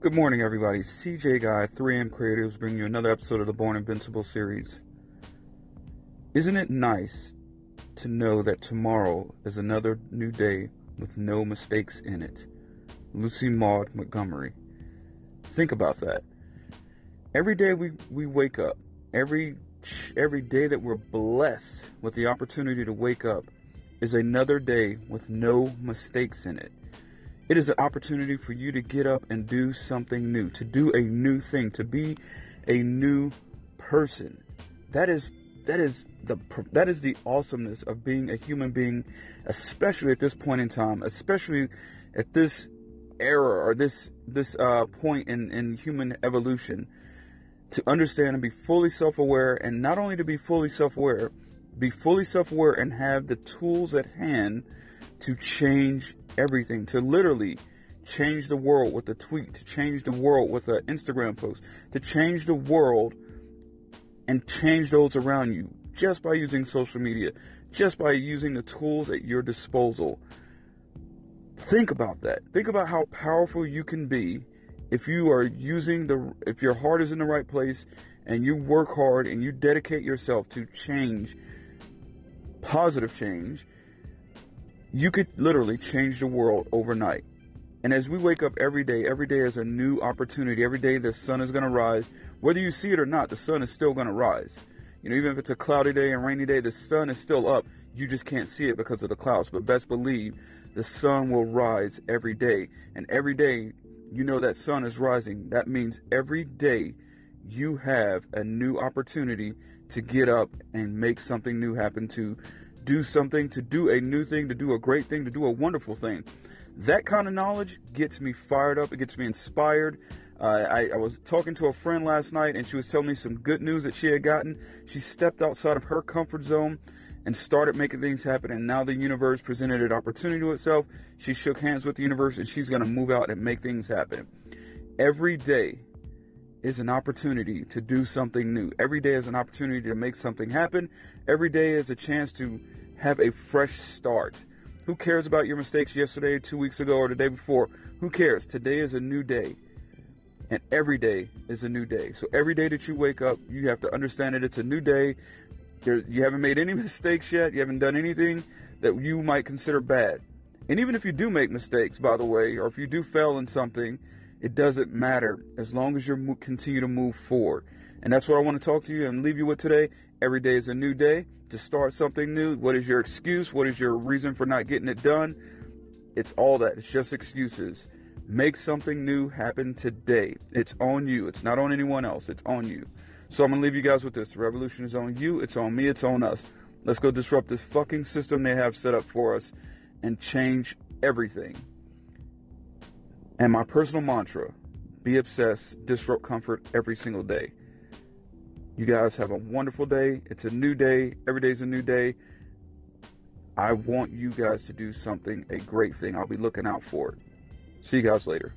Good morning, everybody. CJ Guy, 3M Creatives, bringing you another episode of the Born Invincible series. Isn't it nice to know that tomorrow is another new day with no mistakes in it? Lucy Maud Montgomery. Think about that. Every day we, we wake up, every every day that we're blessed with the opportunity to wake up is another day with no mistakes in it. It is an opportunity for you to get up and do something new, to do a new thing, to be a new person. That is that is the that is the awesomeness of being a human being, especially at this point in time, especially at this era or this this uh, point in in human evolution. To understand and be fully self-aware, and not only to be fully self-aware, be fully self-aware and have the tools at hand to change everything, to literally change the world with a tweet, to change the world with an Instagram post, to change the world and change those around you just by using social media, just by using the tools at your disposal. Think about that. Think about how powerful you can be if you are using the if your heart is in the right place and you work hard and you dedicate yourself to change positive change you could literally change the world overnight. And as we wake up every day, every day is a new opportunity. Every day the sun is going to rise. Whether you see it or not, the sun is still going to rise. You know, even if it's a cloudy day and rainy day, the sun is still up. You just can't see it because of the clouds. But best believe the sun will rise every day. And every day you know that sun is rising. That means every day you have a new opportunity to get up and make something new happen to do something, to do a new thing, to do a great thing, to do a wonderful thing. That kind of knowledge gets me fired up. It gets me inspired. Uh, I, I, was talking to a friend last night and she was telling me some good news that she had gotten. She stepped outside of her comfort zone and started making things happen. And now the universe presented an opportunity to itself. She shook hands with the universe and she's going to move out and make things happen. Every day is an opportunity to do something new. Every day is an opportunity to make something happen. Every day is a chance to have a fresh start. Who cares about your mistakes yesterday, two weeks ago, or the day before? Who cares? Today is a new day. And every day is a new day. So every day that you wake up, you have to understand that it's a new day. There, you haven't made any mistakes yet. You haven't done anything that you might consider bad. And even if you do make mistakes, by the way, or if you do fail in something, it doesn't matter as long as you continue to move forward. And that's what I want to talk to you and leave you with today. Every day is a new day to start something new. What is your excuse? What is your reason for not getting it done? It's all that. It's just excuses. Make something new happen today. It's on you. It's not on anyone else. It's on you. So I'm going to leave you guys with this. The revolution is on you. It's on me. It's on us. Let's go disrupt this fucking system they have set up for us and change everything. And my personal mantra be obsessed, disrupt comfort every single day. You guys have a wonderful day. It's a new day. Every day is a new day. I want you guys to do something, a great thing. I'll be looking out for it. See you guys later.